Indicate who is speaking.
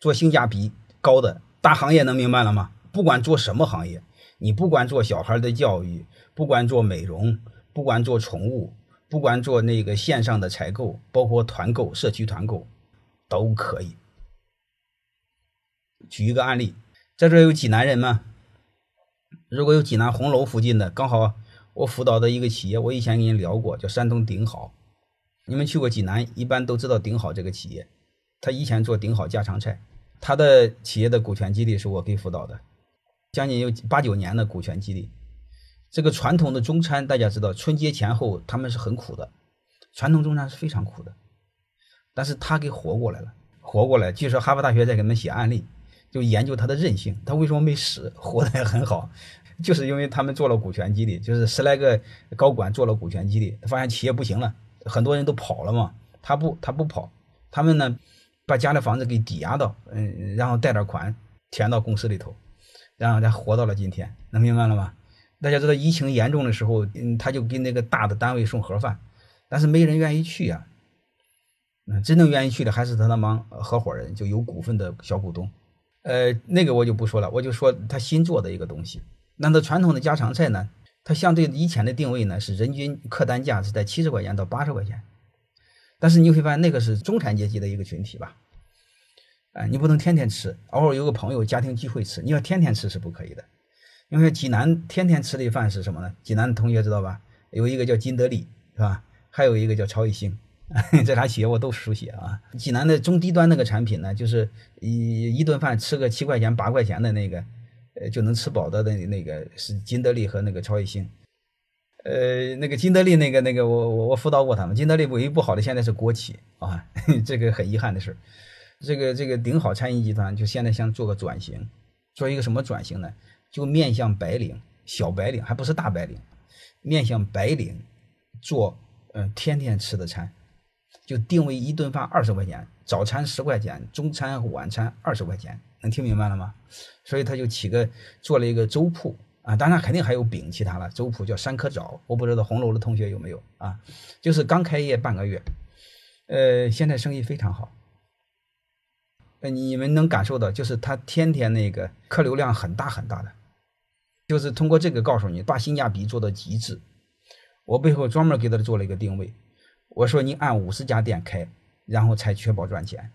Speaker 1: 做性价比高的大行业，能明白了吗？不管做什么行业，你不管做小孩的教育，不管做美容，不管做宠物，不管做那个线上的采购，包括团购、社区团购，都可以。举一个案例，在这有济南人吗？如果有济南红楼附近的，刚好我辅导的一个企业，我以前跟你聊过，叫山东鼎好。你们去过济南，一般都知道鼎好这个企业。他以前做顶好家常菜，他的企业的股权激励是我给辅导的，将近有八九年的股权激励。这个传统的中餐，大家知道，春节前后他们是很苦的，传统中餐是非常苦的，但是他给活过来了，活过来。据说哈佛大学在给他们写案例。就研究他的韧性，他为什么没死，活得也很好，就是因为他们做了股权激励，就是十来个高管做了股权激励，发现企业不行了，很多人都跑了嘛，他不，他不跑，他们呢，把家里房子给抵押到，嗯，然后贷点款填到公司里头，然后再活到了今天，能明白了吗？大家知道疫情严重的时候，嗯，他就给那个大的单位送盒饭，但是没人愿意去呀，嗯，真正愿意去的还是他那帮合伙人，就有股份的小股东。呃，那个我就不说了，我就说他新做的一个东西。那他传统的家常菜呢？它相对以前的定位呢是人均客单价是在七十块钱到八十块钱。但是你会发现那个是中产阶级的一个群体吧？啊，你不能天天吃，偶尔有个朋友家庭聚会吃，你要天天吃是不可以的。因为济南天天吃的饭是什么呢？济南的同学知道吧？有一个叫金德利，是吧？还有一个叫超一星。这俩企业我都熟悉啊。济南的中低端那个产品呢，就是一一顿饭吃个七块钱八块钱的那个，呃，就能吃饱的那那个是金德利和那个超一星。呃，那个金德利那个那个我我我辅导过他们，金德利唯一不好的现在是国企啊，这个很遗憾的事这个这个鼎好餐饮集团就现在想做个转型，做一个什么转型呢？就面向白领、小白领，还不是大白领，面向白领做嗯天天吃的餐。就定位一顿饭二十块钱，早餐十块钱，中餐晚餐二十块钱，能听明白了吗？所以他就起个做了一个粥铺啊，当然肯定还有饼其他了。粥铺叫山科枣，我不知道红楼的同学有没有啊？就是刚开业半个月，呃，现在生意非常好。呃，你们能感受到，就是他天天那个客流量很大很大的，就是通过这个告诉你，把性价比做到极致。我背后专门给他做了一个定位。我说你按五十家店开，然后才确保赚钱。